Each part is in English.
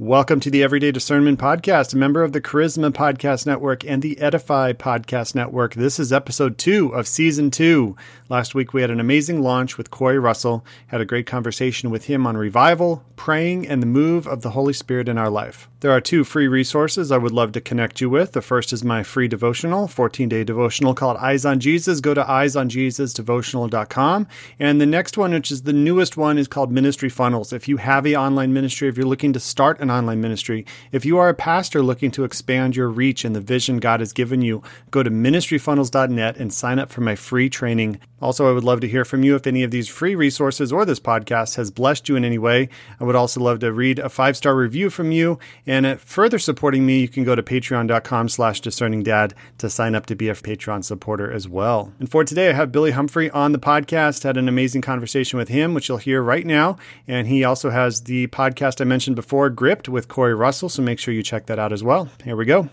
Welcome to the Everyday Discernment Podcast, a member of the Charisma Podcast Network and the Edify Podcast Network. This is episode two of season two. Last week we had an amazing launch with Corey Russell, had a great conversation with him on revival, praying, and the move of the Holy Spirit in our life. There are two free resources I would love to connect you with. The first is my free devotional, 14 day devotional called Eyes on Jesus. Go to eyesonjesusdevotional.com. And the next one, which is the newest one, is called Ministry Funnels. If you have an online ministry, if you're looking to start an online ministry, if you are a pastor looking to expand your reach and the vision God has given you, go to ministryfunnels.net and sign up for my free training. Also, I would love to hear from you if any of these free resources or this podcast has blessed you in any way. I would also love to read a five star review from you and uh, further supporting me, you can go to patreon.com slash discerningdad to sign up to be a Patreon supporter as well. And for today, I have Billy Humphrey on the podcast. Had an amazing conversation with him, which you'll hear right now. And he also has the podcast I mentioned before, Gripped with Corey Russell. So make sure you check that out as well. Here we go.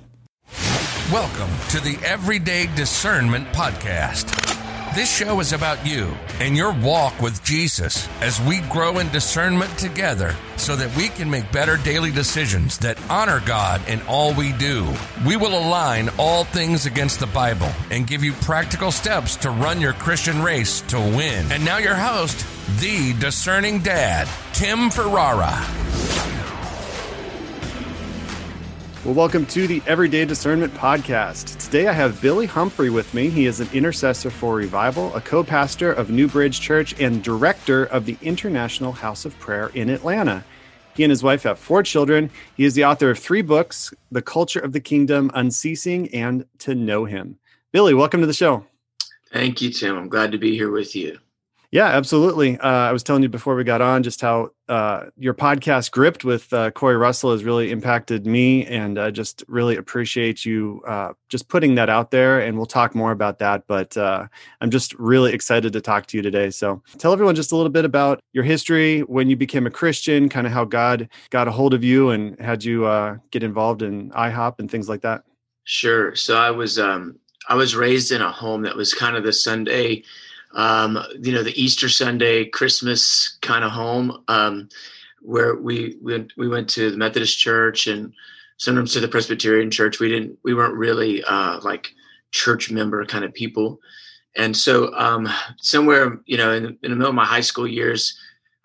Welcome to the Everyday Discernment Podcast this show is about you and your walk with Jesus as we grow in discernment together so that we can make better daily decisions that honor God in all we do. We will align all things against the Bible and give you practical steps to run your Christian race to win. And now, your host, the discerning dad, Tim Ferrara. Well, welcome to the Everyday Discernment Podcast. Today I have Billy Humphrey with me. He is an intercessor for revival, a co pastor of New Bridge Church, and director of the International House of Prayer in Atlanta. He and his wife have four children. He is the author of three books The Culture of the Kingdom, Unceasing, and To Know Him. Billy, welcome to the show. Thank you, Tim. I'm glad to be here with you. Yeah, absolutely. Uh, I was telling you before we got on just how uh, your podcast "Gripped" with uh, Corey Russell has really impacted me, and I just really appreciate you uh, just putting that out there. And we'll talk more about that. But uh, I'm just really excited to talk to you today. So tell everyone just a little bit about your history, when you became a Christian, kind of how God got a hold of you and had you uh, get involved in IHOP and things like that. Sure. So I was um, I was raised in a home that was kind of the Sunday um, you know, the Easter Sunday, Christmas kind of home, um, where we went, we went to the Methodist church and sometimes to the Presbyterian church. We didn't, we weren't really uh, like church member kind of people. And so um, somewhere, you know, in, in, the middle of my high school years,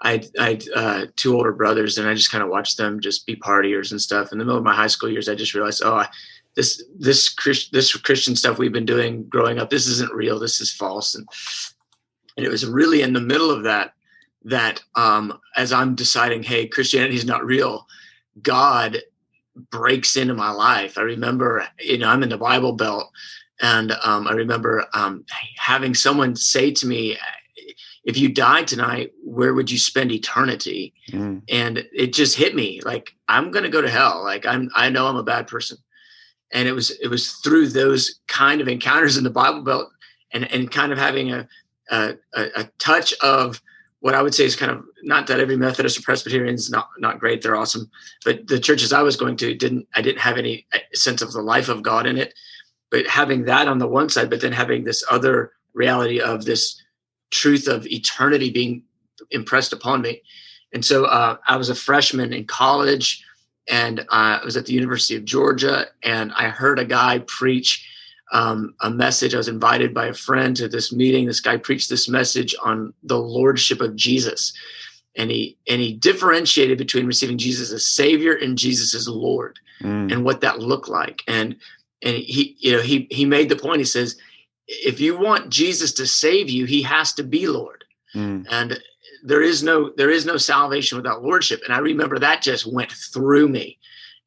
I I had uh, two older brothers, and I just kind of watched them just be partiers and stuff. In the middle of my high school years, I just realized, oh, I, this this Christ, this Christian stuff we've been doing growing up, this isn't real. This is false. And and it was really in the middle of that that um, as I'm deciding, hey, Christianity is not real, God breaks into my life. I remember, you know, I'm in the Bible Belt, and um, I remember um, having someone say to me, "If you died tonight, where would you spend eternity?" Mm. And it just hit me like I'm going to go to hell. Like I'm, I know I'm a bad person, and it was it was through those kind of encounters in the Bible Belt and and kind of having a a, a, touch of what I would say is kind of not that every Methodist or Presbyterian is not not great; they're awesome, but the churches I was going to didn't. I didn't have any uh, sense of the life of God in it. But having that on the one side, but then having this other reality of this truth of eternity being impressed upon me, and so uh, I was a freshman in college, and uh, I was at the University of Georgia, and I heard a guy preach um, a message. I was invited by a friend to this meeting. This guy preached this message on the lordship of Jesus, and he and he differentiated between receiving Jesus as Savior and Jesus as Lord, mm. and what that looked like. And and he you know he he made the point. He says, if you want Jesus to save you, he has to be Lord, mm. and there is no there is no salvation without lordship. And I remember that just went through me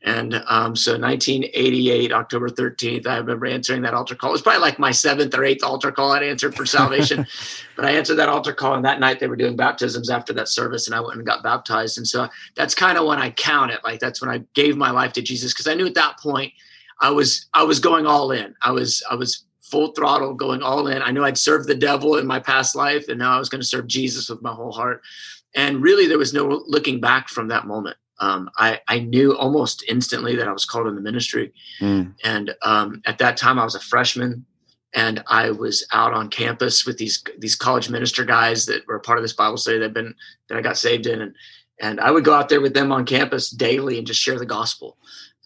and um, so 1988, October 13th, I remember answering that altar call. It was probably like my seventh or eighth altar call I'd answered for salvation. but I answered that altar call, and that night they were doing baptisms after that service, and I went and got baptized. And so that's kind of when I count it. Like that's when I gave my life to Jesus because I knew at that point I was I was going all in. I was I was full throttle going all in. I knew I'd served the devil in my past life, and now I was going to serve Jesus with my whole heart. And really, there was no looking back from that moment um, I, I knew almost instantly that I was called in the ministry. Mm. And um, at that time, I was a freshman, and I was out on campus with these these college minister guys that were part of this Bible study that been that I got saved in, and and I would go out there with them on campus daily and just share the gospel.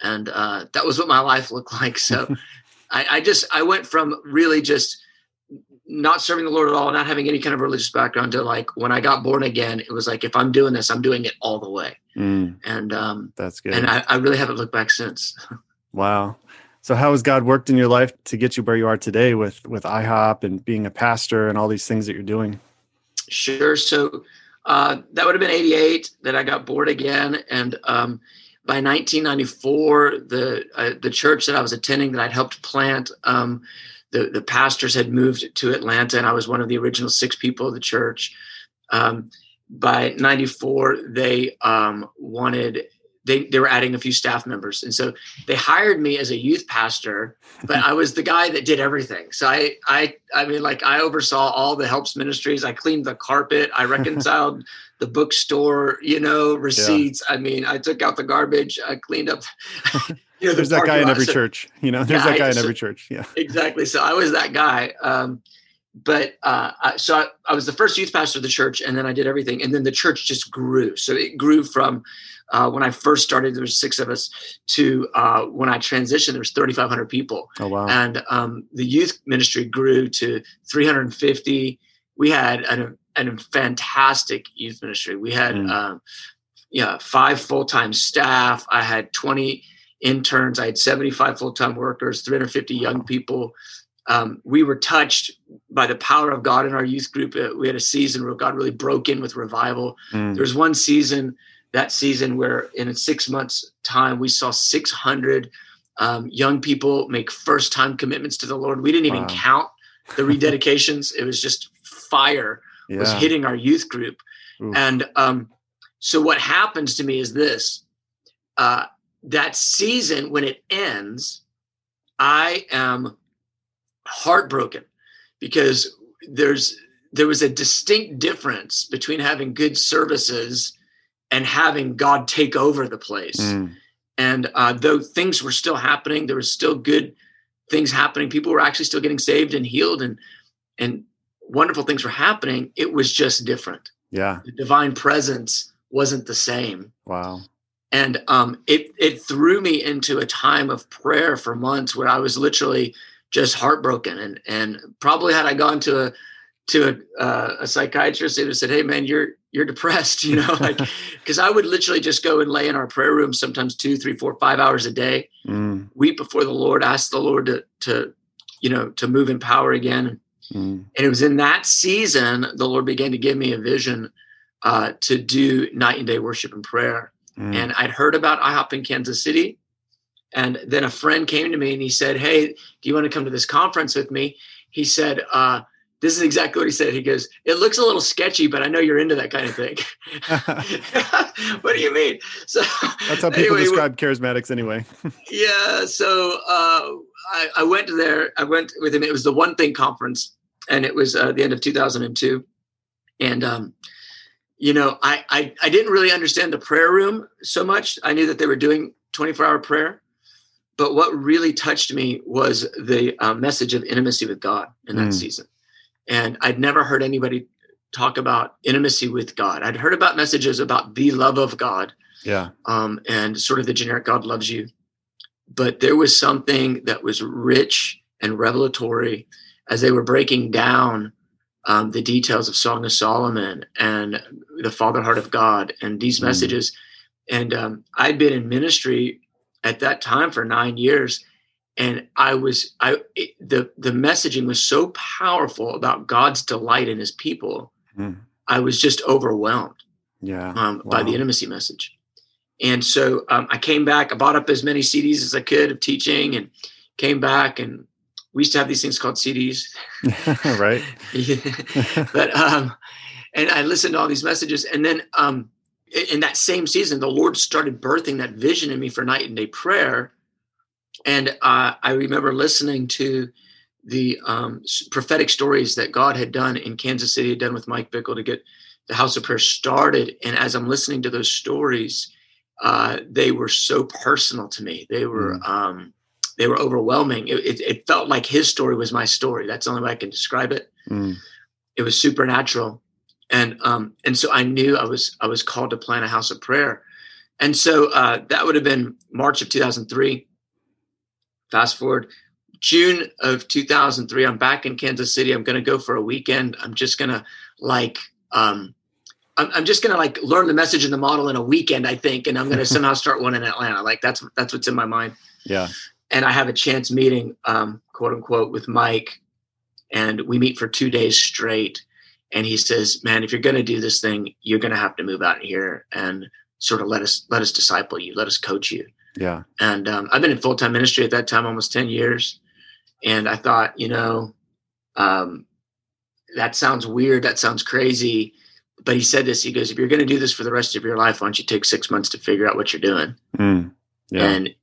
And uh, that was what my life looked like. So I, I just I went from really just not serving the Lord at all, not having any kind of religious background to like when I got born again, it was like if I'm doing this, I'm doing it all the way. Mm, And um that's good. and I, I really haven't looked back since. wow. So how has God worked in your life to get you where you are today with with IHOP and being a pastor and all these things that you're doing? Sure. So uh, that would have been 88 that I got bored again. And um, by 1994, the uh, the church that I was attending that I'd helped plant, um, the, the pastors had moved to Atlanta, and I was one of the original six people of the church. Um, by 94, they um, wanted, they, they were adding a few staff members. And so they hired me as a youth pastor, but I was the guy that did everything. So I, I, I mean, like I oversaw all the helps ministries. I cleaned the carpet. I reconciled the bookstore, you know, receipts. I mean, I took out the garbage. I cleaned up. You know, the There's that guy parking in every So- church. You know, there's Yeah, that guy I- in so- every church. Yeah. exactly. So I was that guy. Um, but uh, I, so I, I was the first youth pastor of the church, and then I did everything, and then the church just grew. So it grew from uh, when I first started, there was six of us, to uh, when I transitioned, there was 3,500 people, Oh wow. and um, the youth ministry grew to 350. We had an, an fantastic youth ministry. We had Mm. um, yeah five full time staff. I had 20 interns. I had 75 full time workers, 350 young people. Um, we were touched by the power of God in our youth group. Uh, we had a season where God really broke in with revival. Mm, There was one season, that season, where in six months' time, we saw 600 um, young people make first time commitments to the Lord. We didn't even Wow. count the rededications, it was just fire was hitting our youth group. Ooh. And um, so what happens to me is this uh, that season, when it ends, I am heartbroken because there's there was a distinct difference between having good services and having God take over the place. Mm, And uh, though things were still happening, there was still good things happening. People were actually still getting saved and healed, and and wonderful things were happening. It was just different. yeah. The divine presence wasn't the same, Wow. and um, it it threw me into a time of prayer for months where I was literally just heartbroken. And and probably had I gone to a to a, uh, a psychiatrist, they would have said, "Hey, man, you're you're depressed," you know, like because I would literally just go and lay in our prayer room sometimes two, three, four, five hours a day Mm, weep before the Lord, ask the Lord to to you know to move in power again. mm, And it was in that season the Lord began to give me a vision uh, to do night and day worship and prayer. mm. And I'd heard about IHOP in Kansas City, and then a friend came to me and he said, "Hey, do you want to come to this conference with me?" He said. Uh, this is exactly what he said. He goes, "It looks a little sketchy, but I know you're into that kind of thing." what do you mean? So That's how people anyway, describe charismatics anyway. yeah so uh, I, I went there i went with him it was the Onething conference and it was uh, the end of 2002 and um, you know I, I i didn't really understand the prayer room so much i knew that they were doing 24 hour prayer but what really touched me was the uh, message of intimacy with god in that Mm. season and i'd never heard anybody talk about intimacy with god i'd heard about messages about the love of god yeah. um, and sort of the generic God loves you. But there was something that was rich and revelatory as they were breaking down um, the details of Song of Solomon and the Father Heart of God and these Mm. messages. And um, I'd been in ministry at that time for nine years, and I was I it, the the messaging was so powerful about God's delight in His people. Mm. I was just overwhelmed Yeah. um, by the intimacy message. And so um, I came back. I bought up as many CDs as I could of teaching, and came back. And we used to have these things called CDs, right. but um, and I listened to all these messages. And then um, in, that same season, the Lord started birthing that vision in me for night and day prayer. And uh, I remember listening to the um, prophetic stories that God had done in Kansas City, had done with Mike Bickle to get the House of Prayer started. And as I'm listening to those stories, uh, they were so personal to me. They were um, they were overwhelming. It, it, it felt like his story was my story. That's the only way I can describe it Mm, it was supernatural and um, and so I knew I was I was called to plant a house of prayer, and so uh, that would have been March of 2003. Fast forward, June of 2003, I'm back in Kansas City. I'm going to go for a weekend. I'm just going to like um, I'm, I'm just going to like learn the message and the model in a weekend, I think, and I'm going to somehow start one in Atlanta. Like that's that's what's in my mind. Yeah. And I have a chance meeting, um, quote unquote, with Mike, and we meet for two days straight and he says, "Man, if you're going to do this thing, you're going to have to move out here and sort of let us let us disciple you, let us coach you." Yeah. And um, I've been in full time ministry at that time, almost ten years, and I thought, you know, um, that sounds weird, that sounds crazy, but he said this. He goes, "If you're going to do this for the rest of your life, why don't you take six months to figure out what you're doing?" Mm. Yeah. And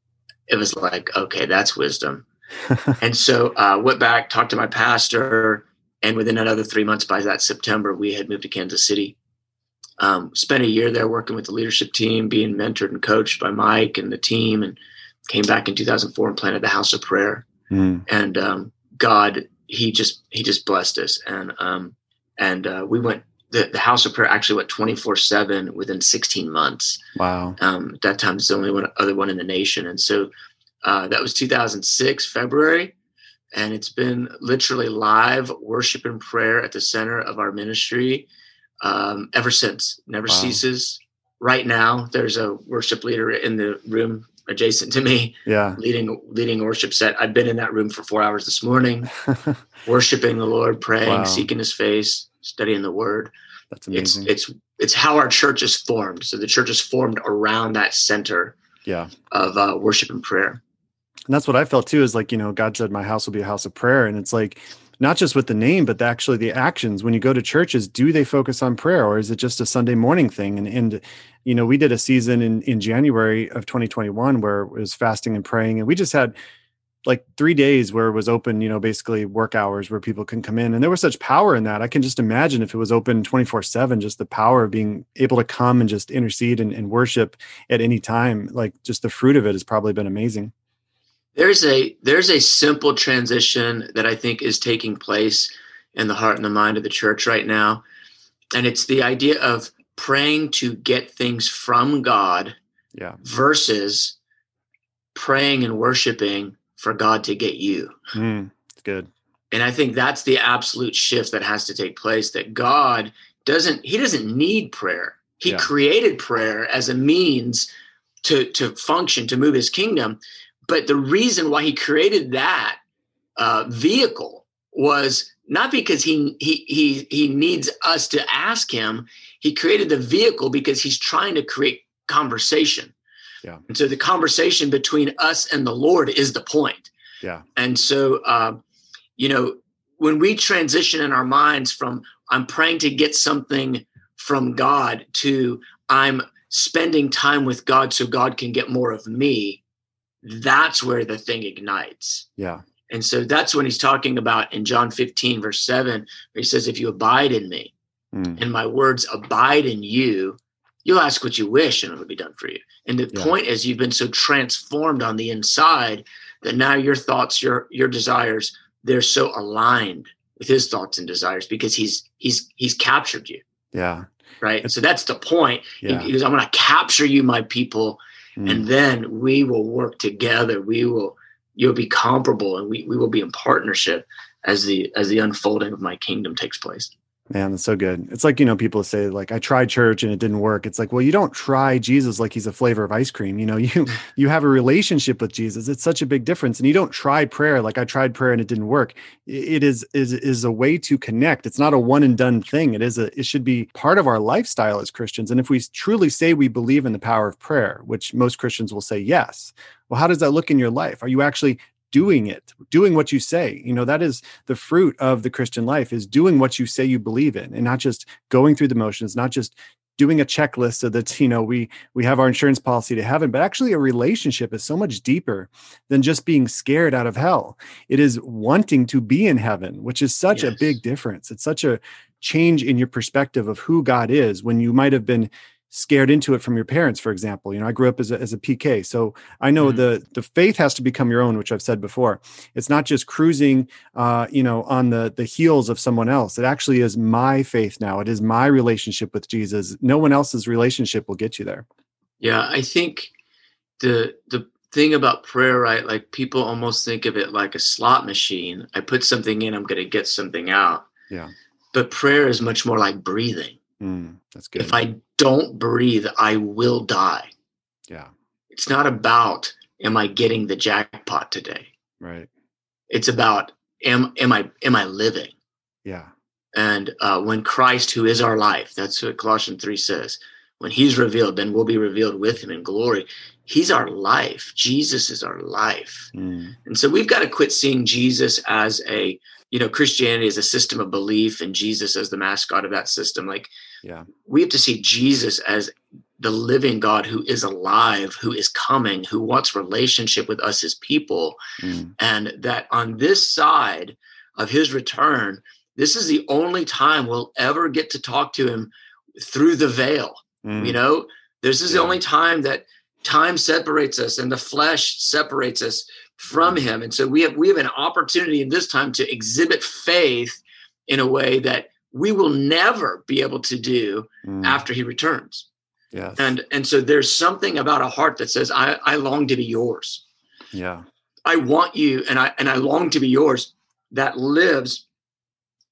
it was like, okay, that's wisdom. and so uh, went back, talked to my pastor and within another three months by that september we had moved to kansas city. Um, spent a year there working with the leadership team being mentored and coached by mike and the team and came back in 2004 and planted the house of prayer. Mm. and um, god he just he just blessed us. And um, and uh, we went the, the house of prayer actually went 24 7 within 16 months. Wow. Um, at that time it's the only one other one in the nation. And so uh, that was 2006 february and it's been literally live worship and prayer at the center of our ministry um, ever since. Never wow. ceases. Right now, there's a worship leader in the room adjacent to me, yeah, leading leading worship set. I've been in that room for four hours this morning, worshiping the Lord, praying, wow. seeking His face, studying the Word. That's amazing. It's it's it's how our church is formed. So the church is formed around that center, yeah, of uh, worship and prayer and that's what I felt too. Is like you know, God said, "My house will be a house of prayer," and it's like not just with the name, but actually the actions. When you go to churches, do they focus on prayer, or is it just a Sunday morning thing? And and you know, we did a season in in January of 2021 where it was fasting and praying, and we just had like three days where it was open, you know, basically work hours where people can come in. And there was such power in that. I can just imagine if it was open 24 seven, just the power of being able to come and just intercede and, and worship at any time. Like just the fruit of it has probably been amazing. There's a there's a simple transition that I think is taking place in the heart and the mind of the church right now. And it's the idea of praying to get things from God yeah. versus praying and worshiping for God to get you. Mm, good. And I think that's the absolute shift that has to take place that God doesn't he doesn't need prayer. He yeah. created prayer as a means to to function to move his kingdom but the reason why he created that uh, vehicle was not because he he he he needs us to ask him. He created the vehicle because he's trying to create conversation. Yeah. And so the conversation between us and the Lord is the point. Yeah. And so, uh, you know, when we transition in our minds from I'm praying to get something from God to I'm spending time with God so God can get more of me, that's where the thing ignites. Yeah. And so that's when he's talking about in John 15, verse 7, where he says, If you abide in me mm. and my words abide in you, you'll ask what you wish and it'll be done for you. And the yeah. point is, you've been so transformed on the inside that now your thoughts, your your desires, they're so aligned with his thoughts and desires because he's he's he's captured you. Yeah. Right. And so that's the point. Yeah. He, he goes, I'm going to capture you, my people, mm. and then we will work together we will you'll be comparable and we, we will be in partnership as the as the unfolding of my kingdom takes place Man, that's so good. It's like, you know, people say like I tried church and it didn't work. It's like, well, you don't try Jesus like he's a flavor of ice cream. You know, you you have a relationship with Jesus. It's such a big difference. And you don't try prayer like I tried prayer and it didn't work. It is is is a way to connect. It's not a one and done thing. It is a it should be part of our lifestyle as Christians. And if we truly say we believe in the power of prayer, which most Christians will say yes, well, how does that look in your life? Are you actually doing it doing what you say. You know that is the fruit of the christian life is doing what you say you believe in and not just going through the motions not just doing a checklist so that you know we we have our insurance policy to heaven but actually a relationship is so much deeper than just being scared out of hell. It is wanting to be in heaven which is such yes. a big difference. It's such a change in your perspective of who god is when you might have been scared into it from your parents for example you know i grew up as a, as a pk so i know mm-hmm. the the faith has to become your own which i've said before. It's not just cruising uh you know on the the heels of someone else. It actually is my faith now. It is my relationship with jesus. No one else's relationship will get you there. Yeah i think the the thing about prayer right like people almost think of it like a slot machine. I put something in i'm going to get something out. Yeah. But prayer is much more like breathing Mm, that's good. If I don't breathe, I will die. Yeah. It's not about am I getting the jackpot today? Right. It's about am am I am I living? Yeah. And uh, when Christ, who is our life, that's what Colossians 3 says, when he's revealed, then we'll be revealed with him in glory. He's our life. Jesus is our life. Mm. And so we've got to quit seeing Jesus as a you know christianity is a system of belief and jesus as the mascot of that system like yeah we have to see jesus as the living god who is alive who is coming who wants relationship with us as people mm. and that on this side of his return this is the only time we'll ever get to talk to him through the veil mm. you know this is yeah. the only time that time separates us and the flesh separates us from him. And so we have we have an opportunity in this time to exhibit faith in a way that we will never be able to do mm. after he returns. Yes. And and so there's something about a heart that says, I, I long to be yours. Yeah. I want you and I and I long to be yours that lives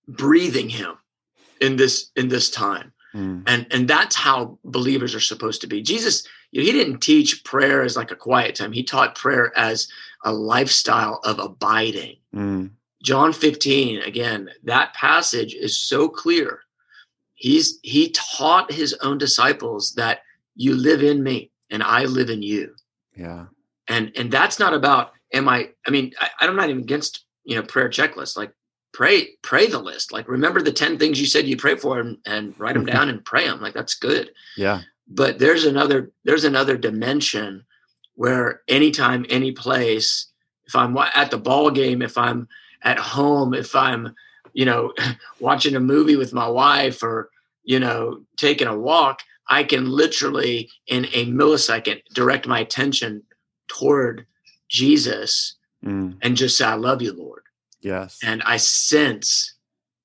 breathing him in this in this time. Mm. And and that's how believers are supposed to be. Jesus, you know, he didn't teach prayer as like a quiet time. He taught prayer as a lifestyle of abiding. Mm. John 15, again, that passage is so clear. He's he taught his own disciples that you live in me and I live in you. Yeah. And and that's not about am I I mean, I, I'm not even against you know prayer checklists. Like pray, pray the list. Like remember the 10 things you said you pray for and, and write them down and pray them. Like that's good. Yeah. But there's another there's another dimension where anytime, any place, if I'm at the ball game, if I'm at home, if I'm, you know, watching a movie with my wife or, you know, taking a walk, I can literally in a millisecond direct my attention toward Jesus mm. and just say, I love you, Lord. Yes. And I sense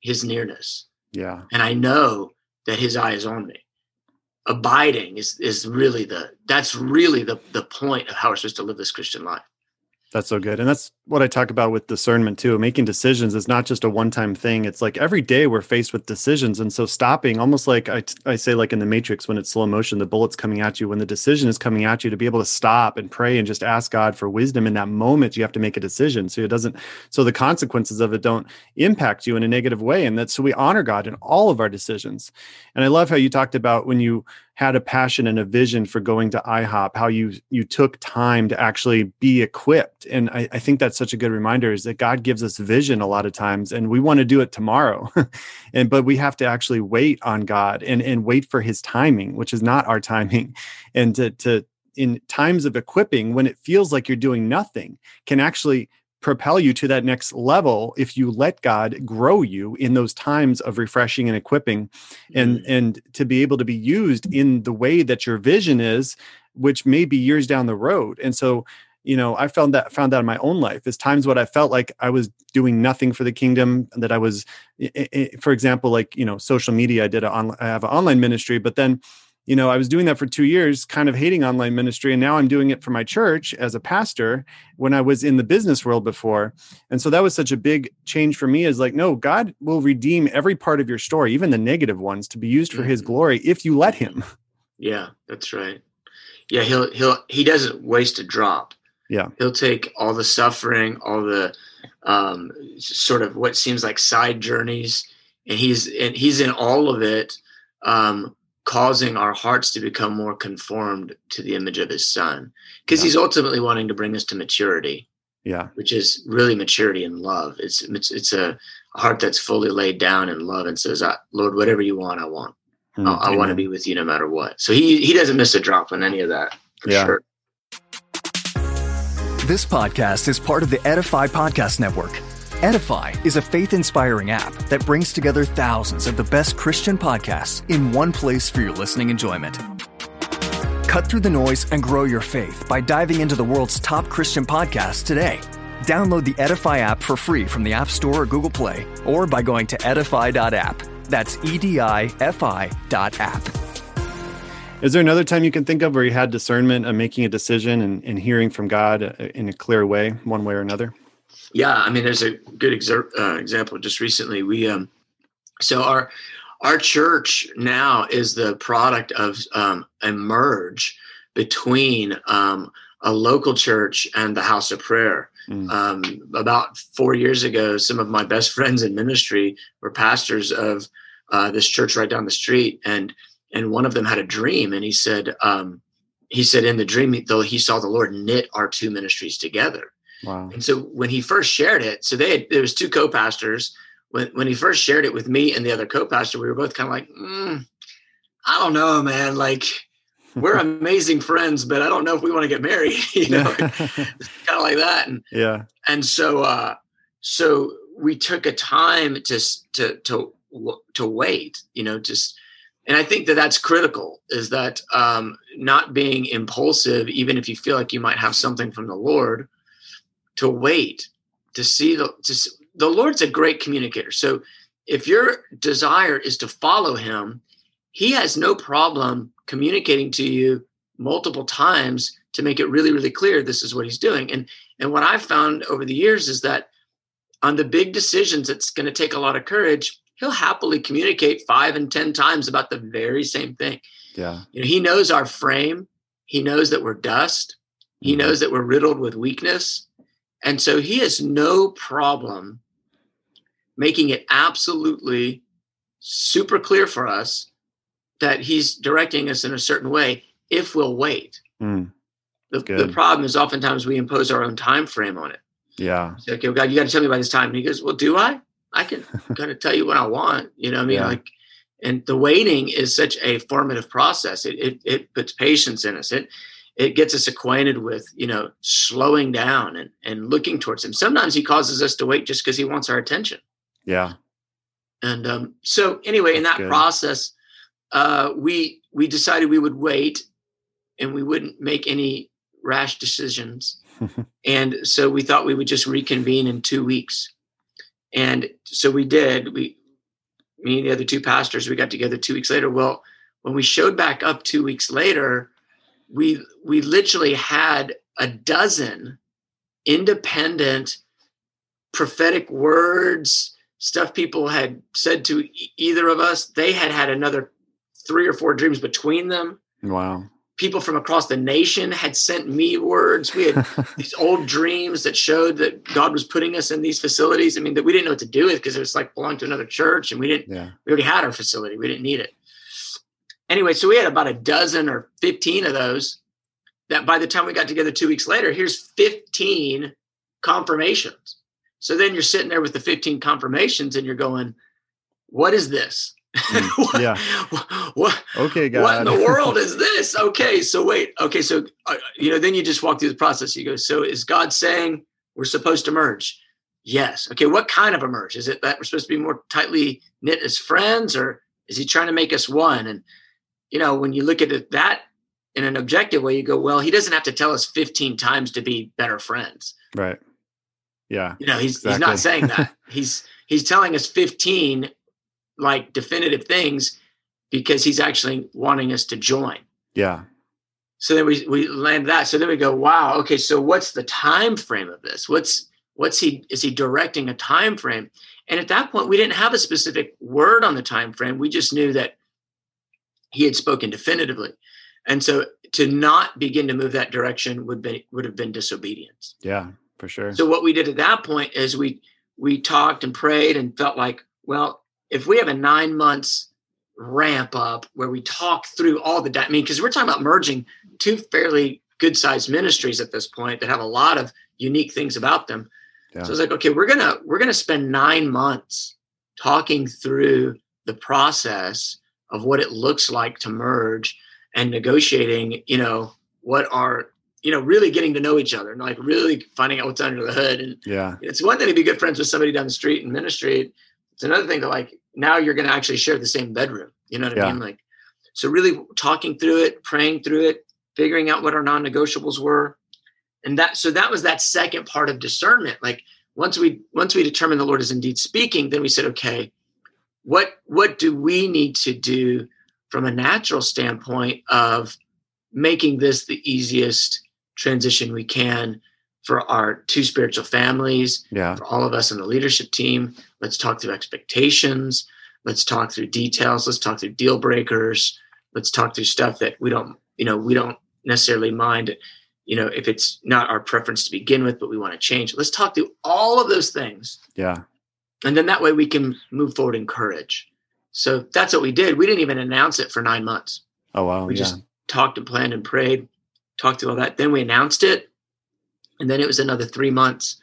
his nearness. Yeah. And I know that his eye is on me abiding is is really the that's really the the point of how we're supposed to live this Christian life. That's so good. And that's what I talk about with discernment too. Making decisions is not just a one time thing. It's like every day we're faced with decisions. And so stopping, almost like I, I say, like in the Matrix, when it's slow motion, the bullet's coming at you, when the decision is coming at you, to be able to stop and pray and just ask God for wisdom in that moment, you have to make a decision. So it doesn't, so the consequences of it don't impact you in a negative way. And that's so we honor God in all of our decisions. And I love how you talked about when you, had a passion and a vision for going to IHOP, how you you took time to actually be equipped. And I, I think that's such a good reminder is that God gives us vision a lot of times and we want to do it tomorrow. and but we have to actually wait on God and, and wait for his timing, which is not our timing. And to to in times of equipping, when it feels like you're doing nothing, can actually propel you to that next level if you let God grow you in those times of refreshing and equipping and mm-hmm. and to be able to be used in the way that your vision is which may be years down the road and so you know i found that found that in my own life is times what i felt like i was doing nothing for the kingdom that i was eh, eh, eh, for example like you know social media i did a on, i have an online ministry but then you know, I was doing that for two years, kind of hating online ministry. And now I'm doing it for my church as a pastor when I was in the business world before. And so that was such a big change for me is like, no, God will redeem every part of your story, even the negative ones, to be used for his mm-hmm. glory if you let him. Yeah, that's right. Yeah, he'll he'll he doesn't waste a drop. Yeah. He'll take all the suffering, all the um sort of what seems like side journeys, and he's and he's in all of it um causing our hearts to become more conformed to the image of his son. Because yeah. he's ultimately wanting to bring us to maturity yeah. which is really maturity in love. It's it's, it's a, heart that's fully laid down in love and says lord whatever you want i want. Mm, i, I want to be with you no matter what. So he he doesn't miss a drop on any of that for yeah. sure. This podcast is part of the edify podcast network Edify is a faith inspiring app that brings together thousands of the best Christian podcasts in one place for your listening enjoyment. Cut through the noise and grow your faith by diving into the world's top Christian podcasts today. Download the Edify app for free from the App Store or Google Play, or by going to edify.app. That's E D I F I dot app. Is there another time you can think of where you had discernment and making a decision and, and hearing from God in a clear way, one way or another? Yeah, I mean, there's a good exer- uh, example. Just recently, we um, so our our church now is the product of um, a merge between um, a local church and the House of Prayer. Mm. Um, about four years ago, some of my best friends in ministry were pastors of uh, this church right down the street, and and one of them had a dream, and he said um, he said in the dream though he saw the Lord knit our two ministries together. Wow! And so when he first shared it, so they had, there was two co-pastors. When when he first shared it with me and the other co-pastor, we were both kind of like, mm, I don't know, man, like we're amazing friends, but I don't know if we want to get married. you know, kind of like that. And yeah. And so, uh, so we took a time to to to to wait. You know, just and I think that that's critical. Is that um, not being impulsive, even if you feel like you might have something from the Lord, to wait to see the to, the Lord's a great communicator. So if your desire is to follow Him, He has no problem communicating to you multiple times to make it really really clear this is what he's doing. And and what i've found over the years is that on the big decisions it's going to take a lot of courage he'll happily communicate five and ten times about the very same thing. Yeah. You know he knows our frame. He knows that we're dust. He mm-hmm. knows that we're riddled with weakness and so he has no problem making it absolutely super clear for us that he's directing us in a certain way if we'll wait. Mm, the, the, problem is oftentimes we impose our own time frame on it. Yeah. So, okay, well, God, you got to tell me by this time. And he goes, Well, do I? I can kind of tell you what I want. You know, what I mean, yeah. like, and the waiting is such a formative process. It, it it puts patience in us. It it gets us acquainted with you know slowing down and and looking towards him. Sometimes he causes us to wait just because he wants our attention. Yeah. And um, so anyway, That's in that good. process, uh, we we decided we would wait and we wouldn't make any rash decisions. and so we thought we would just reconvene in two weeks. And so we did. We me and the other two pastors, we got together two weeks later. Well, when we showed back up two weeks later, we we literally had a dozen independent prophetic words stuff people had said to either of us they had had another three or four dreams between them. Wow. People from across the nation had sent me words. We had these old dreams that showed that God was putting us in these facilities. I mean, that we didn't know what to do with because it was like belonged to another church and we didn't, yeah. we already had our facility. We didn't need it. Anyway, so we had about a dozen or 15 of those that by the time we got together two weeks later, here's 15 confirmations. So then you're sitting there with the 15 confirmations and you're going, what is this? Mm, what, yeah. What, okay, God. What in the world is this? Okay, so wait. Okay, so uh, you know, then you just walk through the process. You go, so is God saying we're supposed to merge? Yes. Okay, what kind of a merge? Is it that we're supposed to be more tightly knit as friends, or is He trying to make us one? And you know, when you look at it that in an objective way, you go, well, He doesn't have to tell us 15 times to be better friends. Right. Yeah. You know, he's exactly. he's not saying that. he's he's telling us 15 like definitive things because he's actually wanting us to join. Yeah. So then we we land that. So then we go, wow, okay, so what's the time frame of this? What's what's he is he directing a time frame? And at that point we didn't have a specific word on the time frame. We just knew that he had spoken definitively. And so to not begin to move that direction would be would have been disobedience. Yeah, for sure. So what we did at that point is we we talked and prayed and felt like, well, if we have a nine months ramp up where we talk through all the, I mean, because we're talking about merging two fairly good sized ministries at this point that have a lot of unique things about them. Yeah. So it's like, okay, we're gonna we're gonna spend nine months talking through the process of what it looks like to merge and negotiating, you know, what are you know, really getting to know each other and like really finding out what's under the hood. And yeah, it's one thing to be good friends with somebody down the street in ministry. It's another thing to like now you're going to actually share the same bedroom. You know what yeah. I mean? Like, so really talking through it, praying through it, figuring out what our non-negotiables were. And that so that was that second part of discernment. Like once we once we determined the Lord is indeed speaking, then we said, okay, what what do we need to do from a natural standpoint of making this the easiest transition we can for our two spiritual families, yeah. for all of us in the leadership team. Let's talk through expectations. Let's talk through details. Let's talk through deal breakers. Let's talk through stuff that we don't, you know, we don't necessarily mind, you know, if it's not our preference to begin with, but we want to change. Let's talk through all of those things. Yeah. And then that way we can move forward in courage. So that's what we did. We didn't even announce it for nine months. Oh wow. We yeah. just talked and planned and prayed, talked all that. Then we announced it and then it was another three months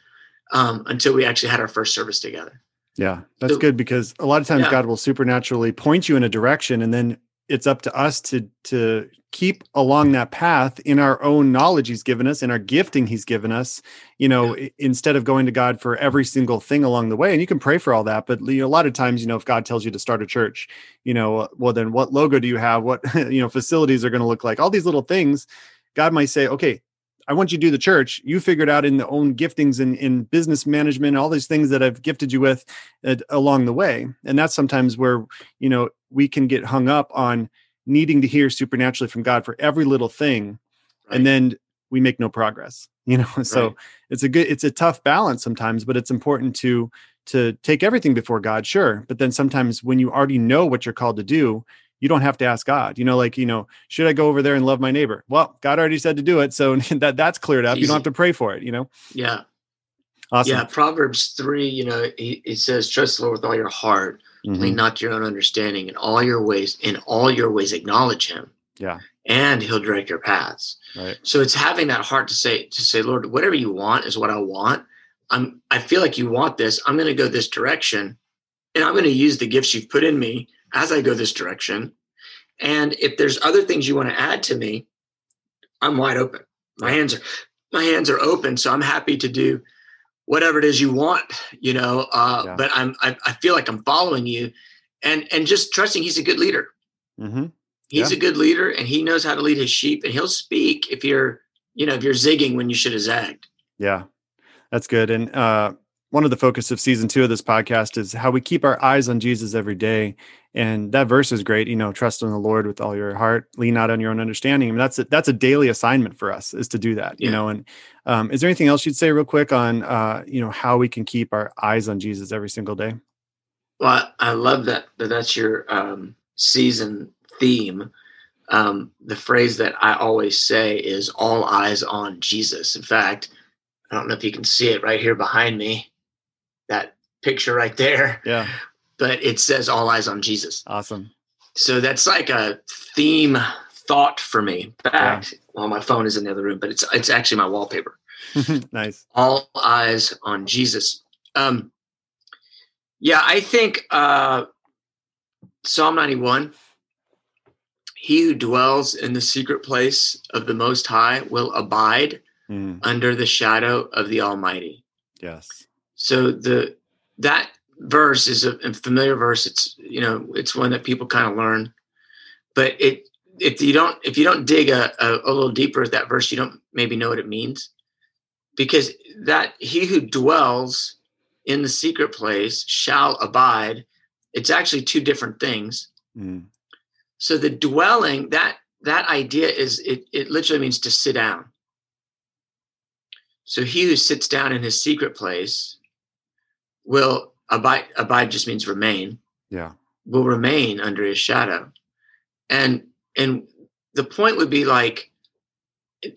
um, until we actually had our first service together. Yeah, that's So- good because a lot of times Yeah. God will supernaturally point you in a direction, and then it's up to us to to keep along that path in our own knowledge He's given us, in our gifting He's given us. You know, i- instead of going to God for every single thing along the way, and you can pray for all that, but you know, a lot of times, you know, if God tells you to start a church, you know, well, then what logo do you have? What you know, facilities are going to look like? All these little things. God might say, okay, I want you to do the church. You figured out in the own giftings and in, business management, all these things that I've gifted you with uh, along the way. And that's sometimes where, you know, we can get hung up on needing to hear supernaturally from God for every little thing. Right. And then we make no progress, you know? So Right. it's a good, it's a tough balance sometimes, but it's important to, to take everything before God, sure. But then sometimes when you already know what you're called to do, you don't have to ask God. You know, like, you know, should I go over there and love my neighbor? Well, God already said to do it. So that that's cleared up. You don't have to pray for it, you know? Yeah. Awesome. Yeah. Proverbs 3, you know, he, it says, trust the Lord with all your heart, Mhm. lean not to your own understanding, in all your ways, in all your ways acknowledge him, Yeah. and he'll direct your paths. Right. So it's having that heart to say, to say, Lord, whatever you want is what I want. I'm I feel like you want this. I'm gonna go this direction. And I'm gonna use the gifts you've put in me as I go this direction. And if there's other things you want to add to me, I'm wide open. My hands are my hands are open. So I'm happy to do whatever it is you want, you know. Uh, Yeah. but I'm I, I feel like I'm following you and and just trusting he's a good leader. hmm He's Yeah. a good leader and he knows how to lead his sheep and he'll speak if you're, you know, if you're zigging when you should have zagged. Yeah, that's good. And uh, one of the focus of season two of this podcast is how we keep our eyes on Jesus every day. And that verse is great. You know, trust in the Lord with all your heart, lean not on your own understanding. I mean, that's a, that's a daily assignment for us is to do that. You Yeah. know, and um, is there anything else you'd say real quick on uh, you know how we can keep our eyes on Jesus every single day? Well, I I love that, that that's your um, season theme. Um, the phrase that I always say is all eyes on Jesus. In fact, I don't know if you can see it right here behind me, that picture right there, Yeah, but it says all eyes on Jesus. awesome. So that's like a theme thought for me. In fact, well, my phone is in the other room, but it's it's actually my wallpaper. nice. all eyes on Jesus. Um, yeah, I think uh, Psalm 91 He who dwells in the secret place of the Most High will abide Mm, under the shadow of the Almighty. yes. So the that verse is a, a familiar verse. It's you know it's one that people kind of learn, but it if you don't if you don't dig a, a, a little deeper at that verse, you don't maybe know what it means, because that he who dwells in the secret place shall abide. It's actually two different things. Mm, So the dwelling that that idea is it it literally means to sit down. So he who sits down in his secret place will abide. Abide just means remain. yeah. Will remain under his shadow, and and the point would be like,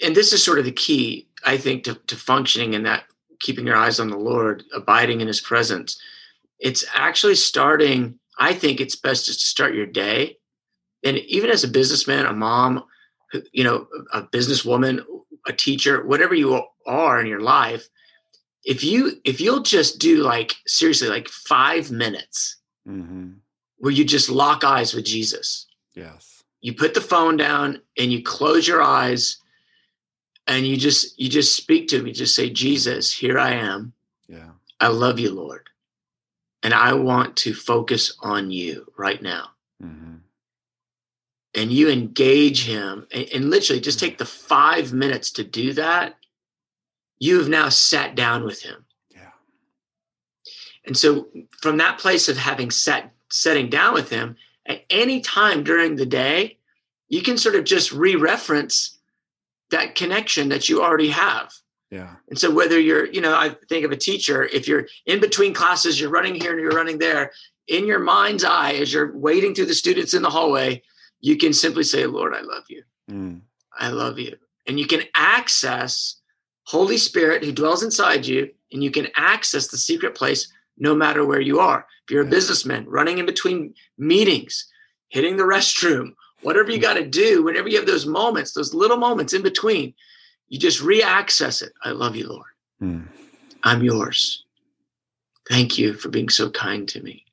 and this is sort of the key, I think, to, to functioning in that keeping your eyes on the Lord, abiding in His presence. It's actually starting. I think it's best just to start your day, and even as a businessman, a mom, you know, a businesswoman, a teacher, whatever you are in your life, if you if you'll just do like seriously like five minutes hmm where you just lock eyes with Jesus. Yes. You put the phone down and you close your eyes and you just you just speak to him. You just say, Jesus, here I am. Yeah. I love you, Lord. And I want to focus on you right now. hmm and you engage him and, and literally just take the five minutes to do that, you have now sat down with him. Yeah. And so from that place of having sat setting down with him, at any time during the day, you can sort of just re-reference that connection that you already have. Yeah. And so whether you're, you know, I think of a teacher, if you're in between classes, you're running here and you're running there, in your mind's eye, as you're waiting through the students in the hallway, you can simply say, Lord, I love you. Mm. I love you. And you can access Holy Spirit who dwells inside you, and you can access the secret place no matter where you are. If you're a businessman running in between meetings, hitting the restroom, whatever you got to do, whenever you have those moments, those little moments in between, you just re-access it. I love you, Lord. Mm. I'm yours. Thank you for being so kind to me.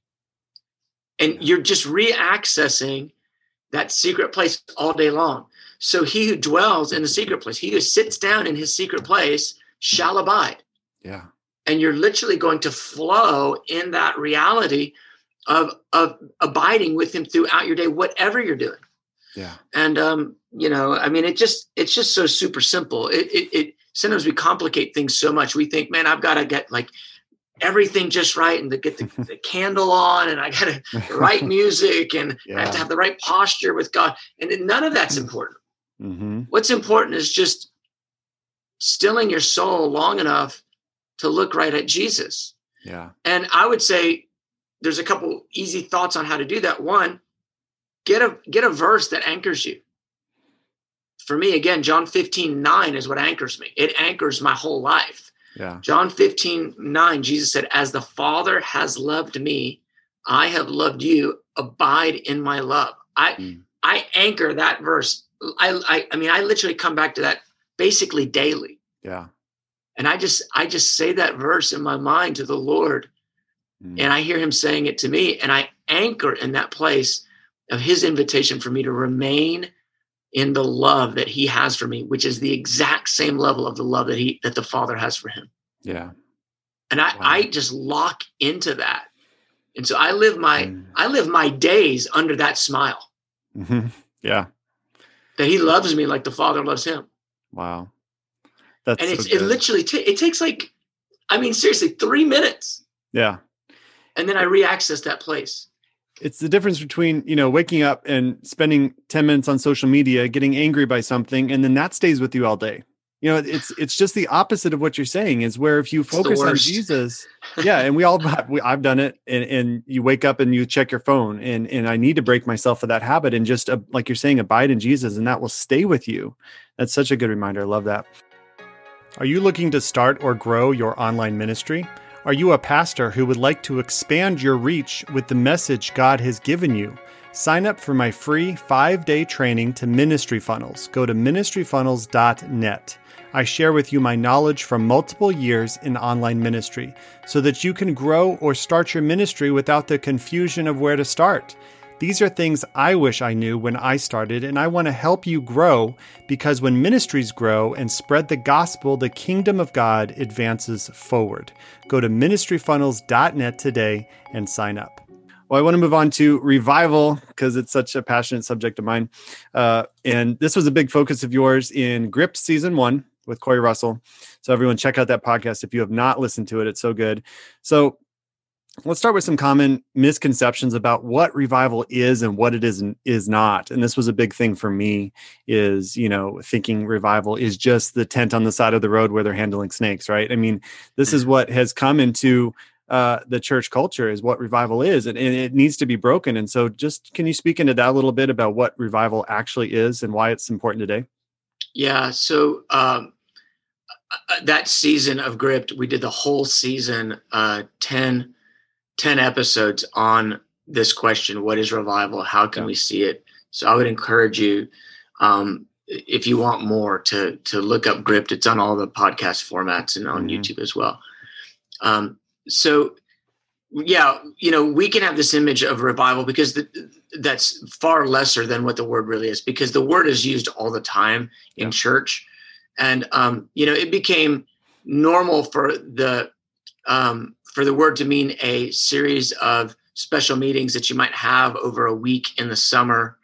And you're just re-accessing that secret place all day long. So he who dwells in the secret place, he who sits down in his secret place shall abide. Yeah. And you're literally going to flow in that reality of, of abiding with him throughout your day, whatever you're doing. Yeah. And um, you know, I mean, it just it's just so super simple. It it, it sometimes we complicate things so much. We think, man, I've got to get like everything just right and to get the, the candle on and I got to write music and I have to have the right posture with God. And none of that's important. Mm-hmm. What's important is just stilling your soul long enough to look right at Jesus. Yeah. And I would say there's a couple easy thoughts on how to do that. One, get a get a verse that anchors you. For me, again, John 15, 9 is what anchors me. It anchors my whole life. Yeah. John 15, 9, Jesus said, As the Father has loved me, I have loved you. Abide in my love. I Mm. I anchor that verse. I, I I mean, I literally come back to that basically daily. Yeah. And I just I just say that verse in my mind to the Lord Mm. and I hear him saying it to me, and I anchor in that place of his invitation for me to remain in the love that he has for me, which is the exact same level of the love that he that the Father has for him. Yeah. And I, Wow. I just lock into that. And so I live my Mm. I live my days under that smile hmm Yeah. That he loves me like the Father loves him. Wow. That's and so it's it literally ta- it takes like, I mean, seriously, three minutes, yeah. and then I re-access that place. It's the difference between, you know, waking up and spending 10 minutes on social media, getting angry by something, and then that stays with you all day. You know, it's it's just the opposite of what you're saying is where if you focus on. Jesus, yeah, and we all we, I've done it and and you wake up and you check your phone and and I need to break myself of that habit and just uh, like you're saying abide in Jesus and that will stay with you. That's such a good reminder. I love that. Are you looking to start or grow your online ministry? Are you a pastor who would like to expand your reach with the message God has given you? Sign up for my free five day training to Ministry Funnels. Go to ministryfunnels.net. I share with you my knowledge from multiple years in online ministry so that you can grow or start your ministry without the confusion of where to start. These are things I wish I knew when I started, and I want to help you grow because when ministries grow and spread the gospel, the kingdom of God advances forward. Go to ministryfunnels.net today and sign up. Well, I want to move on to revival because it's such a passionate subject of mine. Uh, and this was a big focus of yours in GRIP season one with Corey Russell. So, everyone, check out that podcast if you have not listened to it. It's so good. So, let's start with some common misconceptions about what revival is and what it is is not and this was a big thing for me is you know thinking revival is just the tent on the side of the road where they're handling snakes right i mean this is what has come into uh, the church culture is what revival is and, and it needs to be broken and so just can you speak into that a little bit about what revival actually is and why it's important today Yeah. So um, that season of Gripped, we did the whole season, uh, 10, 10 episodes on this question what is revival? How can Yeah. we see it? So I would encourage you, um, if you want more, to to look up Gripped. It's on all the podcast formats and on Mhm. YouTube as well. Um, so yeah, you know, we can have this image of revival because the, that's far lesser than what the word really is because the word is used all the time in Yeah. church. And, um, you know, it became normal for the, um, for the word to mean a series of special meetings that you might have over a week in the summer.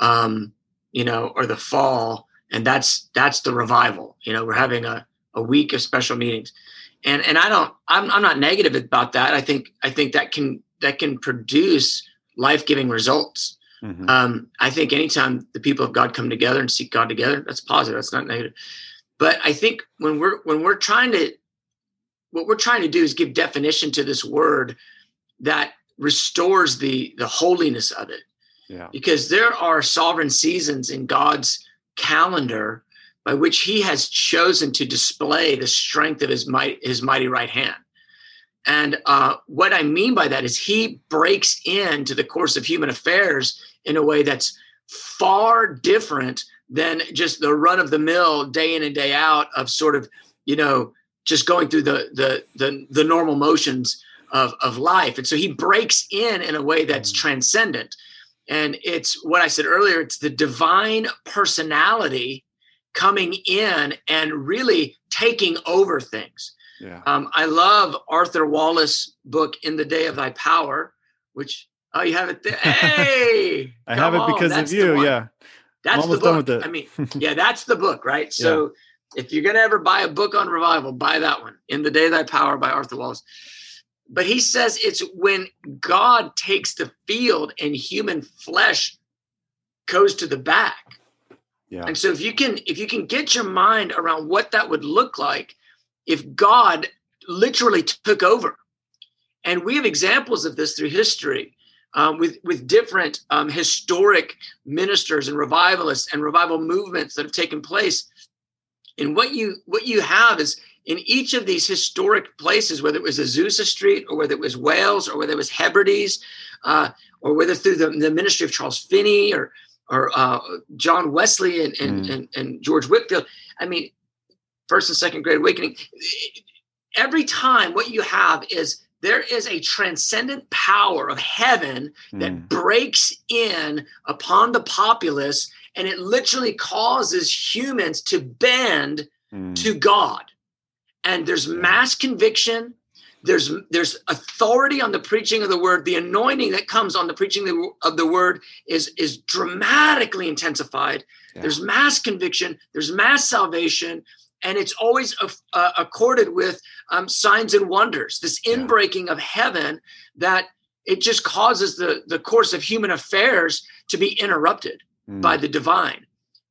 um, you know, or the fall, and that's that's the revival. You know, we're having a a week of special meetings, and and I don't, I'm I'm not negative about that. I think I think that can that can produce life giving results. Mm-hmm. Um, I think anytime the people of God come together and seek God together, that's positive. That's not negative. But I think when we're when we're trying to what we're trying to do is give definition to this word that restores the the holiness of it. Yeah. Because there are sovereign seasons in God's calendar by which he has chosen to display the strength of his might his mighty right hand. And uh, what I mean by that is he breaks into the course of human affairs in a way that's far different than just the run of the mill day in and day out of sort of, you know, just going through the the the, the normal motions of, of life. And so he breaks in in a way that's mm. transcendent. And it's what I said earlier, it's the divine personality coming in and really taking over things. Yeah. Um, I love Arthur Wallis' book "In the Day of Thy Power," which oh, you have it there. Hey, I have it because of you. Yeah, that's the book. I mean, yeah, that's the book, right? So, yeah. if you're gonna ever buy a book on revival, buy that one, "In the Day of Thy Power" by Arthur Wallis. But he says it's when God takes the field and human flesh goes to the back. Yeah. And so if you can if you can get your mind around what that would look like if God literally took over. And we have examples of this through history um, with, with different um, historic ministers and revivalists and revival movements that have taken place. And what you what you have is in each of these historic places, whether it was Azusa Street or whether it was Wales or whether it was Hebrides, uh, or whether through the, the, ministry of Charles Finney or or uh, John Wesley and and, mm. and and George Whitefield. I mean, first and second great awakening every time what you have is there is a transcendent power of heaven that mm. breaks in upon the populace and it literally causes humans to bend mm. to god. And there's mass conviction. There's there's authority on the preaching of the word. The anointing that comes on the preaching of the word is is dramatically intensified. Yeah. there's mass conviction. There's mass salvation and it's always uh, accorded with um, signs and wonders this inbreaking yeah. of heaven that it just causes the the course of human affairs to be interrupted mm. by the divine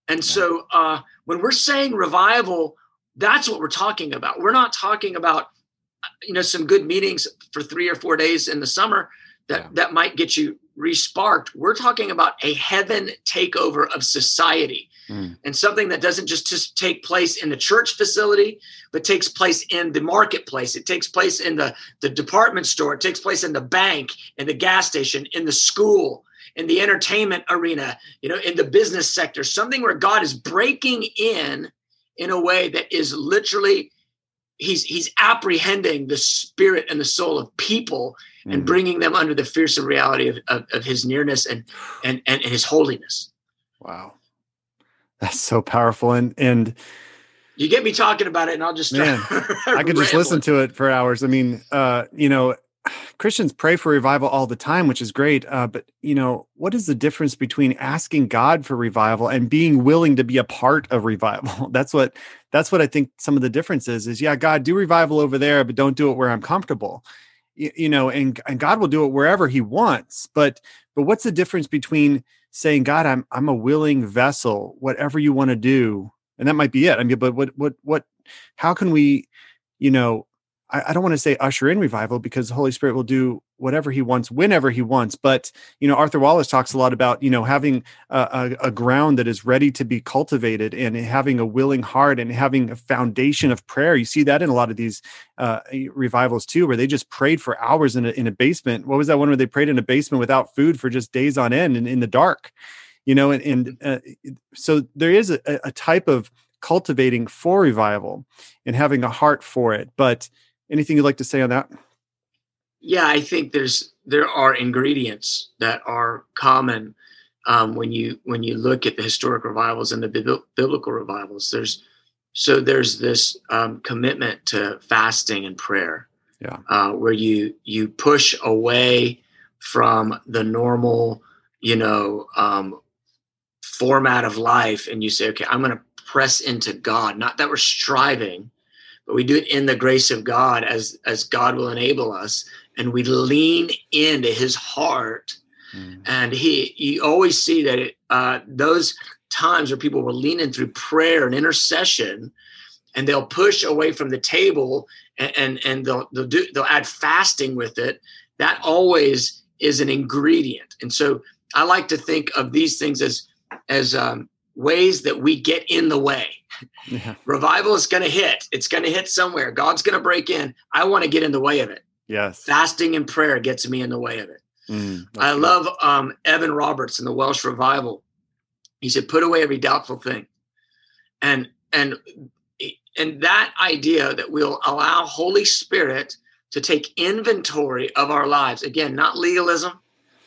and yeah. so uh, when we're saying revival that's what we're talking about we're not talking about you know some good meetings for three or four days in the summer that yeah. that might get you resparked we're talking about a heaven takeover of society mm. and something that doesn't just, just take place in the church facility but takes place in the marketplace. It takes place in the, the department store. It takes place in the bank in the gas station in the school in the entertainment arena you know in the business sector. Something where god is breaking in in a way that is literally he's he's apprehending the spirit and the soul of people mm-hmm. and bringing them under the fearsome reality of, of, of, his nearness and, and and his holiness. Wow that's so powerful and and you get me talking about it and i'll just man i could just listen to it for hours i mean uh you know Christians pray for revival all the time, which is great. Uh, but you know, what is the difference between asking God for revival and being willing to be a part of revival? That's what that's what I think some of the difference is. Is yeah, God, do revival over there, but don't do it where I'm comfortable. You, you know, and and God will do it wherever He wants. But but what's the difference between saying, God, I'm I'm a willing vessel, whatever you want to do, and that might be it. I mean, but what what what? How can we, you know, I, I don't want to say usher in revival because the Holy Spirit will do whatever he wants whenever he wants. But you know arthur wallis talks a lot about you know having a, a, a, ground that is ready to be cultivated and having a willing heart and having a foundation of prayer. You see that in a lot of these uh, revivals too where they just prayed for hours in a, in a basement. What was that one where they prayed in a basement without food for just days on end and in the dark? You know and, and uh, so there is a, a type of cultivating for revival and having a heart for it. But Anything you'd like to say on that? Yeah, I think there's there are ingredients that are common um, when you when you look at the historic revivals and the biblical revivals. There's so there's this um, commitment to fasting and prayer, yeah, uh, where you you push away from the normal, you know, um, format of life and you say, okay, I'm going to press into God. Not that we're striving, but we do it in the grace of God as as God will enable us, and we lean into His heart. Mm. And He, you always see that it, uh, those times where people will lean in through prayer and intercession, and they'll push away from the table, and and, and they'll they'll do they'll add fasting with it. That always is an ingredient, and so I like to think of these things as as um, ways that we get in the way. Yeah. Revival is going to hit. It's going to hit somewhere. God's going to break in. I want to get in the way of it. Yes. Fasting and prayer gets me in the way of it. Mm, I good. love um, Evan Roberts in the Welsh Revival. He said, "Put away every doubtful thing," and and and that idea that we'll allow Holy Spirit to take inventory of our lives. Again, not legalism,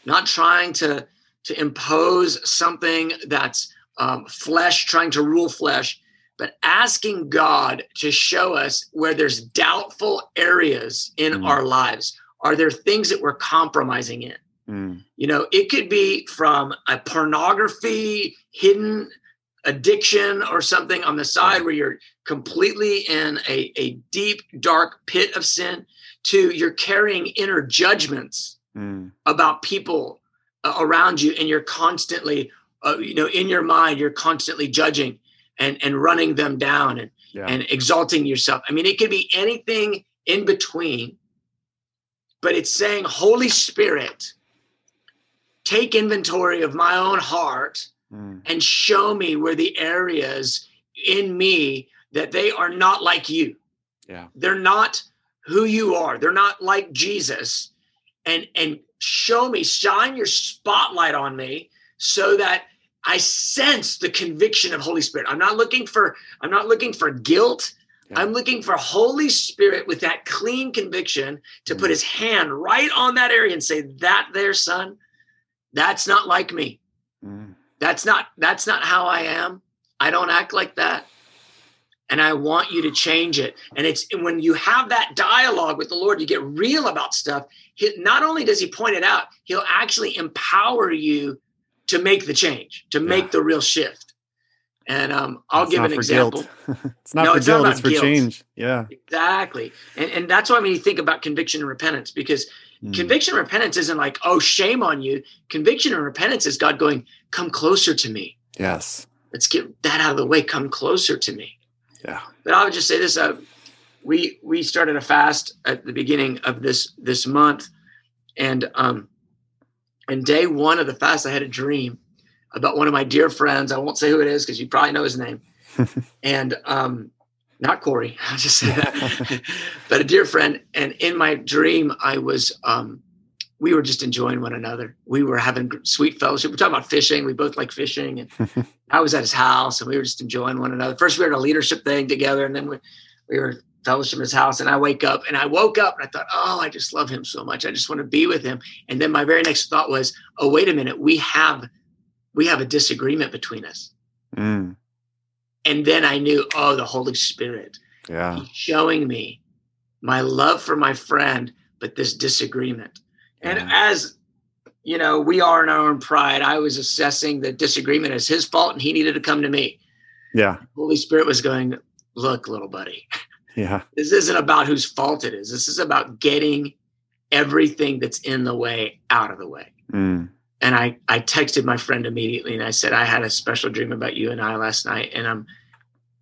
not trying to to impose something that's um, flesh, trying to rule flesh, but asking God to show us where there's doubtful areas in mm. our lives. Are there things that we're compromising in? Mm. You know, it could be from a pornography, hidden addiction, or something on the side where you're completely in a, a deep, dark pit of sin, to you're carrying inner judgments mm. about people uh, around you and you're constantly uh, you know in your mind you're constantly judging and and running them down and yeah. and exalting yourself. I mean it could be anything in between but it's saying holy spirit take inventory of my own heart mm. and show me where the areas in me that they are not like you. Yeah. They're not who you are. They're not like jesus. And and show me, shine your spotlight on me so that I sense the conviction of Holy Spirit. I'm not looking for I'm not looking for guilt. Yeah. I'm looking for Holy Spirit with that clean conviction to mm. put his hand right on that area and say, That there, son, that's not like me. Mm. That's not that's not how I am. I don't act like that. And I want you to change it. And it's when you have that dialogue with the Lord, you get real about stuff he, not only does he point it out, he'll actually empower you to make the change, to make the real shift. And um, I'll it's give an example. it's not no, for it's guilt, not it's for guilt. change. Yeah. Exactly. And, and that's why I mean, you think about conviction and repentance because mm. conviction and repentance isn't like, oh, shame on you. Conviction and repentance is God going, come closer to me. Yes. Let's get that out of the way. Come closer to me. Yeah. But I would just say this uh, we we started a fast at the beginning of this this month, and um, and day one of the fast, I had a dream about one of my dear friends. I won't say who it is because you probably know his name, and um, not Corey. I'll just say that, but a dear friend. And in my dream, I was um, we were just enjoying one another. We were having sweet fellowship. We're talking about fishing. We both like fishing, and I was at his house, and we were just enjoying one another. First, we were at a leadership thing together, and then we we were fellowship in his house and I wake up and I woke up and I thought, oh, I just love him so much. I just want to be with him. And then my very next thought was, oh, wait a minute, we have we have a disagreement between us. Mm. And then I knew, oh, the Holy Spirit. Yeah. He's showing me my love for my friend, but this disagreement. Yeah. And as you know, we are in our own pride. I was assessing the disagreement as his fault and he needed to come to me. Yeah. Holy Spirit was going, look, little buddy. Yeah. This isn't about whose fault it is. This is about getting everything that's in the way out of the way. Mm. And I, I texted my friend immediately and I said, I had a special dream about you and I last night. And I'm,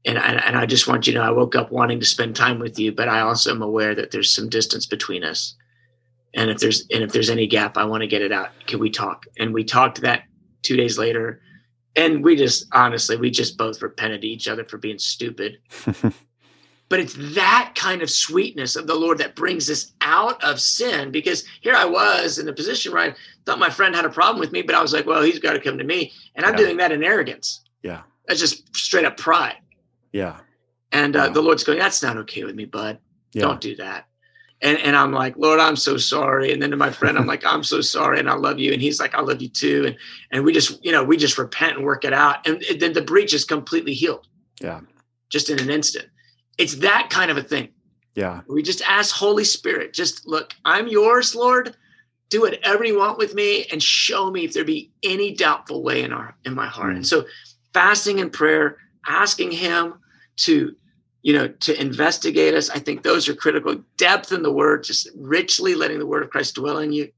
and, and, and I just want you to know, I woke up wanting to spend time with you, but I also am aware that there's some distance between us. And if there's, and if there's any gap, I want to get it out. Can we talk? And we talked that two days later. And we just, honestly, we just both repented to each other for being stupid. But it's that kind of sweetness of the Lord that brings us out of sin. Because here I was in a position where I thought my friend had a problem with me, but I was like, well, he's got to come to me. And I'm yeah. doing that in arrogance. Yeah. That's just straight up pride. Yeah. And uh, the Lord's going, that's not okay with me, bud. Yeah. Don't do that. And, and I'm like, Lord, I'm so sorry. And then to my friend, I'm like, I'm so sorry. And I love you. And he's like, I love you too. And, and we just, you know, we just repent and work it out. And then the breach is completely healed. Yeah. Just in an instant. It's that kind of a thing. Yeah. We just ask Holy Spirit, just look, I'm yours, Lord, do whatever you want with me and show me if there be any doubtful way in our in my heart. Mm. And so fasting and prayer, asking him to you know to investigate us i think those are critical depth in the word just richly letting the word of christ dwell in you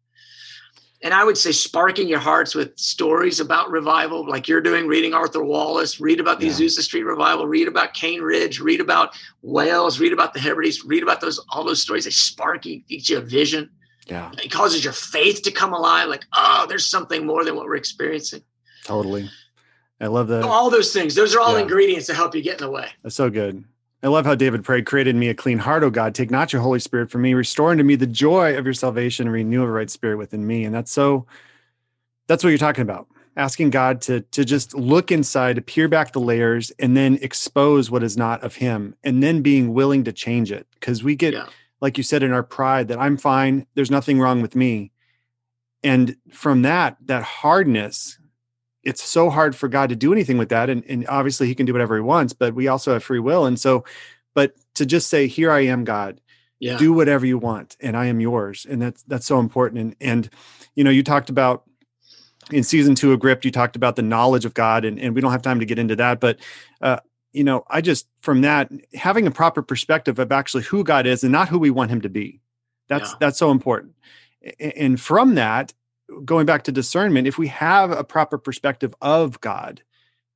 and I would say sparking your hearts with stories about revival, like you're doing, reading Arthur Wallis, read about the yeah. Azusa Street revival, read about Cane Ridge, read about Wales, read about the Hebrides, read about those all those stories. They spark you, gives you a vision. Yeah, it causes your faith to come alive. Like, oh, there's something more than what we're experiencing. Totally, I love that. All those things; those are all yeah. ingredients to help you get in the way. That's so good. I love how David prayed, created me a clean heart, O God. Take not your Holy Spirit from me. Restore unto me the joy of your salvation renew a right spirit within me. And that's so, that's what you're talking about. Asking God to, to just look inside, to peer back the layers, and then expose what is not of Him, and then being willing to change it. Because we get, yeah. like you said, in our pride that I'm fine, there's nothing wrong with me. And from that, that hardness it's so hard for God to do anything with that. And, and obviously he can do whatever he wants, but we also have free will. And so, but to just say, here I am, God, yeah. do whatever you want and I am yours. And that's, that's so important. And, and, you know, you talked about in season two of Gripped, you talked about the knowledge of God and, and we don't have time to get into that, but, uh, you know, I just, from that, having a proper perspective of actually who God is and not who we want him to be. That's, yeah. that's so important. And from that, going back to discernment, if we have a proper perspective of God,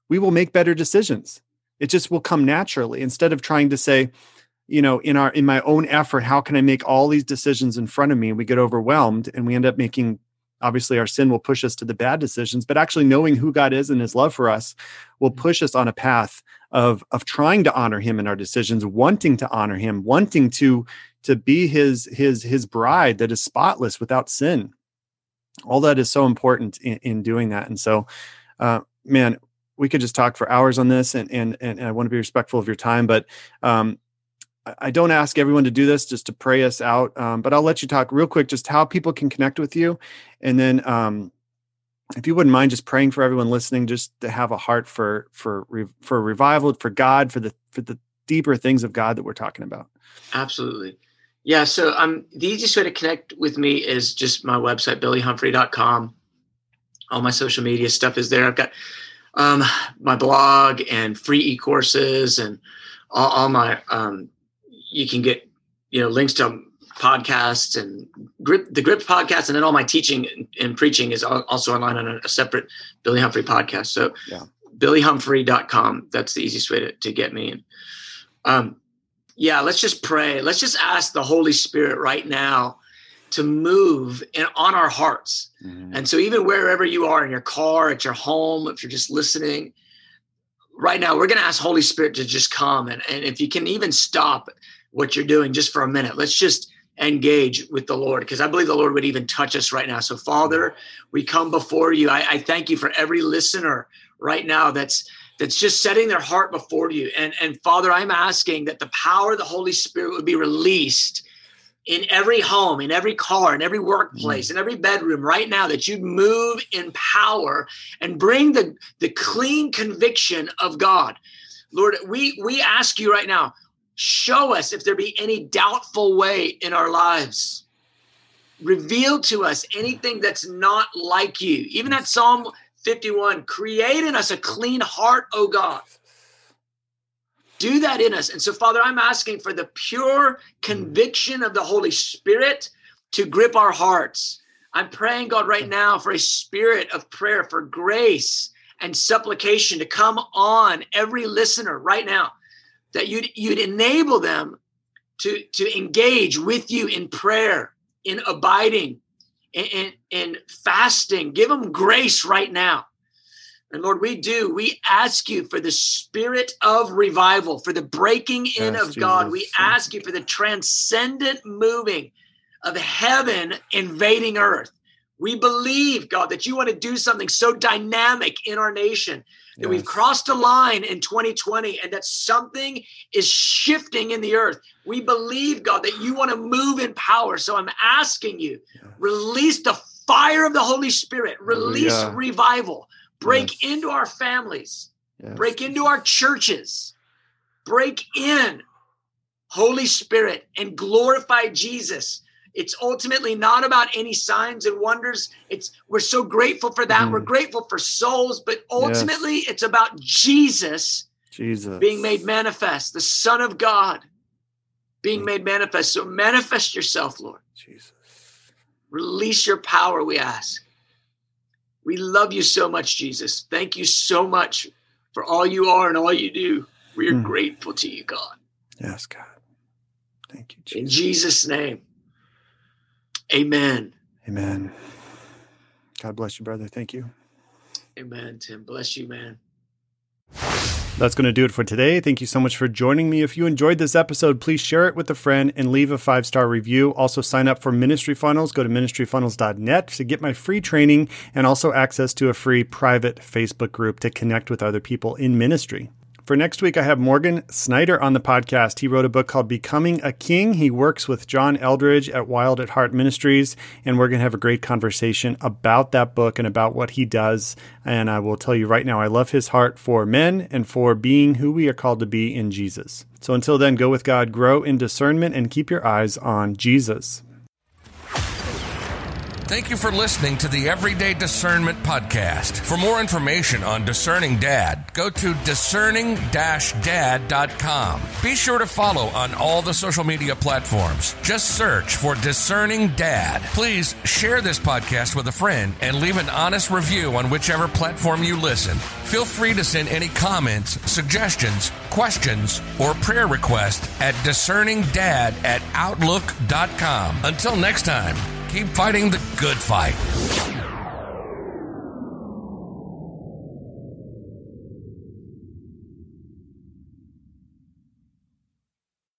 we will make better decisions. It just will come naturally instead of trying to say, you know, in our in my own effort, how can I make all these decisions in front of me? We get overwhelmed and we end up making obviously our sin will push us to the bad decisions, but actually knowing who God is and his love for us will mm-hmm. push us on a path of of trying to honor him in our decisions, wanting to honor him, wanting to to be his his his bride that is spotless without sin all that is so important in, in doing that and so uh, man we could just talk for hours on this and and and i want to be respectful of your time but um, I don't ask everyone to do this just to pray us out, um, but I'll let you talk real quick just how people can connect with you. And then, um, if you wouldn't mind just praying for everyone listening, just to have a heart for for for revival, for God, for the for the deeper things of God that we're talking about. Absolutely. Yeah, so um, the easiest way to connect with me is just my website, billyhumphrey.com. All my social media stuff is there. I've got um, my blog and free e-courses and all, all my, um, you can get, you know, links to podcasts and grip, the grip podcast. And then all my teaching and, preaching is also online on a, a, separate Billy Humphrey podcast. So yeah. billyhumphrey.com, that's the easiest way to, to get me. And, um, yeah, let's just pray. Let's just ask the Holy Spirit right now to move in, on our hearts. Mm-hmm. And so, even wherever you are in your car, at your home, if you're just listening, right now, we're going to ask Holy Spirit to just come. And, and if you can even stop what you're doing just for a minute, let's just engage with the Lord because I believe the Lord would even touch us right now. So, Father, we come before you. I, I thank you for every listener right now that's that's just setting their heart before you. And, and Father, I'm asking that the power of the Holy Spirit would be released in every home, in every car, in every workplace, mm. in every bedroom right now, that you'd move in power and bring the, the clean conviction of God. Lord, we, we ask you right now, show us if there be any doubtful way in our lives. Reveal to us anything that's not like you. Even that Psalm 51 create in us a clean heart oh god. Do that in us. And so father i'm asking for the pure conviction of the holy spirit to grip our hearts. I'm praying god right now for a spirit of prayer for grace and supplication to come on every listener right now that you'd you'd enable them to to engage with you in prayer in abiding in, in, fasting. Give them grace right now. And Lord, we do. We ask you for the spirit of revival, for the breaking in yes, of Jesus. God. We ask you for the transcendent moving of heaven invading earth. We believe, God, that you want to do something so dynamic in our nation that yes. we've crossed a line in 2020 and that something is shifting in the earth. We believe, God, that you want to move in power. So I'm asking you, yes. release the fire of the Holy Spirit, release Hallelujah. revival, break yes. into our families, break into our churches, break in, Holy Spirit, and glorify Jesus It's ultimately not about any signs and wonders. It's we're so grateful for that. Mm. We're grateful for souls, but ultimately yes. it's about Jesus, Jesus being made manifest, the Son of God being made manifest. So manifest yourself, Lord. Jesus. Release your power, we ask. We love you so much, Jesus. Thank you so much for all you are and all you do. We are mm. grateful to you, God. Yes, God. Thank you, Jesus. In Jesus' name. Amen. Amen. God bless you, brother. Thank you. Amen, Tim. Bless you, man. That's going to do it for today. Thank you so much for joining me. If you enjoyed this episode, please share it with a friend and leave a five star review. Also, sign up for Ministry Funnels. Go to ministryfunnels.net to get my free training and also access to a free private Facebook group to connect with other people in ministry. For next week, I have Morgan Snyder on the podcast. He wrote a book called Becoming a King. He works with John Eldredge at Wild at Heart Ministries, and we're going to have a great conversation about that book and about what he does. And I will tell you right now, I love his heart for men and for being who we are called to be in Jesus. So until then, go with God, grow in discernment, and keep your eyes on Jesus. Thank you for listening to the Everyday Discernment Podcast. For more information on Discerning Dad, go to discerning dad.com. Be sure to follow on all the social media platforms. Just search for Discerning Dad. Please share this podcast with a friend and leave an honest review on whichever platform you listen. Feel free to send any comments, suggestions, questions, or prayer requests at discerningdad at outlook.com. Until next time, keep fighting the good fight.